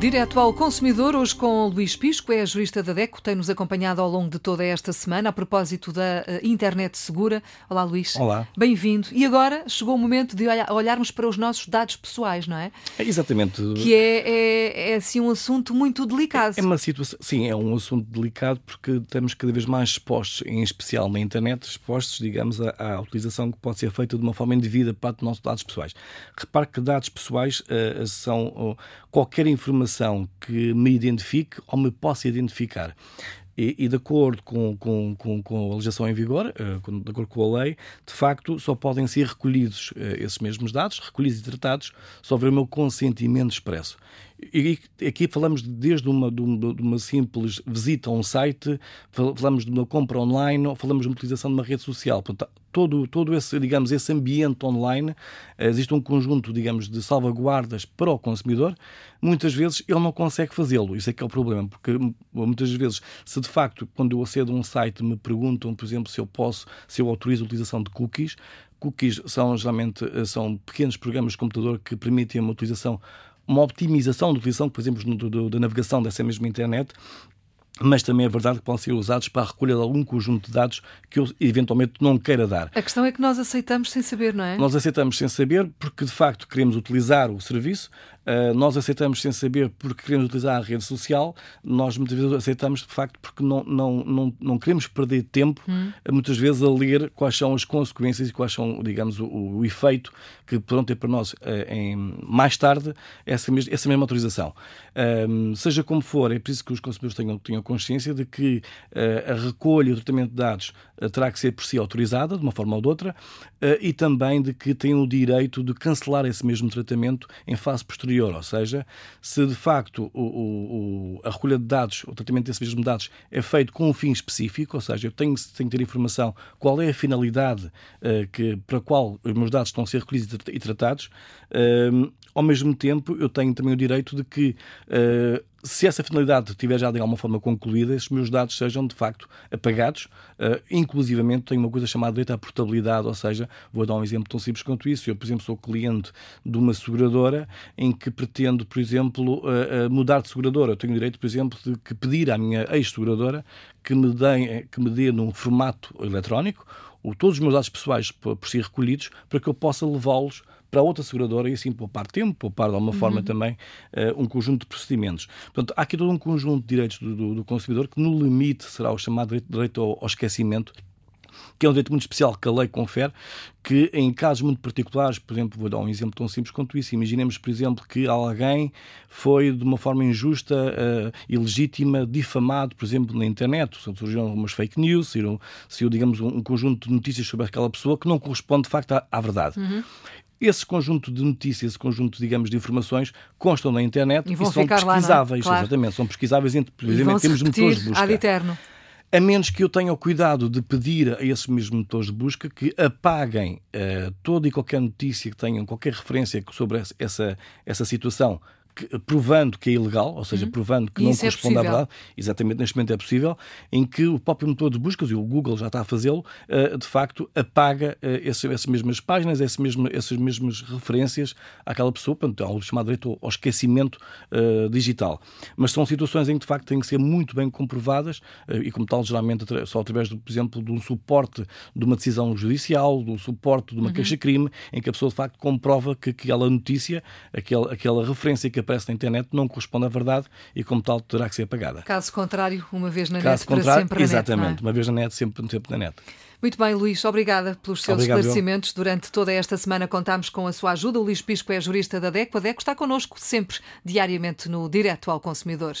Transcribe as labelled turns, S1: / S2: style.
S1: Direto ao consumidor, hoje com Luís Pisco, é jurista da DECO, tem-nos acompanhado ao longo de toda esta semana a propósito da uh, internet segura. Olá, Luís.
S2: Olá.
S1: Bem-vindo. E agora chegou o momento de olhar, olharmos para os nossos dados pessoais, não é?
S2: é exatamente.
S1: Que é, é, é, assim um assunto muito delicado.
S2: É uma situação, sim, é um assunto delicado porque estamos cada vez mais expostos, em especial na internet, expostos, digamos, à, à utilização que pode ser feita de uma forma indevida para os nossos dados pessoais. Repare que dados pessoais uh, são uh, qualquer informação que me identifique ou me possa identificar. E, e, de acordo com, com, com, com, a legislação em vigor, uh, de acordo com a lei, de facto só podem ser recolhidos uh, esses mesmos dados, recolhidos e tratados, só houver o meu consentimento expresso. E aqui falamos desde uma, de uma simples visita a um site, falamos de uma compra online, ou falamos de uma utilização de uma rede social. Portanto, todo, todo esse, digamos, esse ambiente online, eh, existe um conjunto, digamos, de salvaguardas para o consumidor. Muitas vezes ele não consegue fazê-lo. Isso é que é o problema, porque muitas vezes, se de facto, quando eu acedo a um site, me perguntam, por exemplo, se eu posso, se eu autorizo a utilização de cookies, cookies são geralmente eh, são pequenos programas de computador que permitem uma utilização uma optimização da utilização, por exemplo, da navegação dessa mesma internet, mas também é verdade que podem ser usados para a recolha de algum conjunto de dados que eu eventualmente não queira dar.
S1: A questão é que nós aceitamos sem saber, não é?
S2: Nós aceitamos sem saber porque de facto queremos utilizar o serviço, uh, nós aceitamos sem saber porque queremos utilizar a rede social, nós muitas vezes aceitamos de facto porque não, não, não, não queremos perder tempo, hum. muitas vezes, a ler quais são as consequências e quais são, digamos, o, o efeito que poderão ter para nós uh, em, mais tarde essa, mes essa mesma autorização. Uh, seja como for, é preciso que os consumidores tenham, tenham consciência de que uh, a recolha e o tratamento de dados terá que ser por si autorizada, de uma forma ou de outra, e também de que têm o direito de cancelar esse mesmo tratamento em fase posterior. Ou seja, se de facto o, o, a recolha de dados, o tratamento desses mesmos dados é feito com um fim específico, ou seja, eu tenho, tenho que ter informação qual é a finalidade que, para a qual os meus dados estão a ser recolhidos e tratados, ao mesmo tempo eu tenho também o direito de que se essa finalidade tiver já de alguma forma concluída, esses meus dados sejam de facto apagados. Uh, inclusivamente, tenho uma coisa chamada direito à portabilidade, ou seja, vou dar um exemplo tão simples quanto isso. Eu, por exemplo, sou cliente de uma seguradora em que pretendo, por exemplo, uh, mudar de seguradora. Eu tenho o direito, por exemplo, de pedir à minha ex-seguradora que me dê, que me dê num formato eletrónico todos os meus dados pessoais por, por si recolhidos para que eu possa levá-los para outra seguradora e assim poupar tempo, poupar de alguma uhum. forma também uh, um conjunto de procedimentos. Portanto, há aqui todo um conjunto de direitos do, do, do consumidor que, no limite, será o chamado direito, direito ao, ao esquecimento que é um direito muito especial que a lei confere, que em casos muito particulares, por exemplo, vou dar um exemplo tão simples quanto isso. Imaginemos, por exemplo, que alguém foi de uma forma injusta, uh, ilegítima, difamado, por exemplo, na internet. Surgiram algumas fake news, saíram, saiu, digamos, um, conjunto de notícias sobre aquela pessoa que não corresponde, de facto, à, à verdade. Uhum. Esse conjunto de notícias, esse conjunto, digamos, de informações constam na internet
S1: e,
S2: e são pesquisáveis.
S1: Lá, claro.
S2: Exatamente, são pesquisáveis, entre, precisamente, temos motores de busca.
S1: Ad eterno.
S2: A menos que eu tenha o cuidado de pedir a esses mesmos motores de busca que apaguem uh, toda e qualquer notícia que tenham, qualquer referência sobre essa, essa situação que, provando que é ilegal, ou seja, uhum. provando que não é corresponde
S1: é
S2: à verdade, exatamente neste momento é possível, em que o próprio motor de buscas, e o Google já está a fazê-lo, uh, de facto apaga esse, essas mesmas páginas, esse mesmo, essas mesmas referências àquela pessoa, portanto, ao chamado direito ao esquecimento uh, digital. Mas são situações em que, de facto, têm que ser muito bem comprovadas e, como tal, geralmente só através, de, por exemplo, de um suporte de uma decisão judicial, do suporte de uma uhum. queixa-crime, em que a pessoa, de facto, comprova que aquela notícia, aquela, aquela referência que aparece na internet não corresponde à verdade e, como tal, terá que ser apagada.
S1: Caso contrário, uma vez na
S2: Caso
S1: net,
S2: contrário,
S1: para sempre na
S2: exatamente,
S1: net.
S2: É? uma vez na net, sempre, sempre na net.
S1: Muito bem, Luís, obrigada pelos seus
S2: Obrigado,
S1: esclarecimentos. Durante toda esta semana contámos com a sua ajuda. O Luís Pisco é jurista da DECO. A DECO está connosco sempre, diariamente, no Direto ao Consumidor.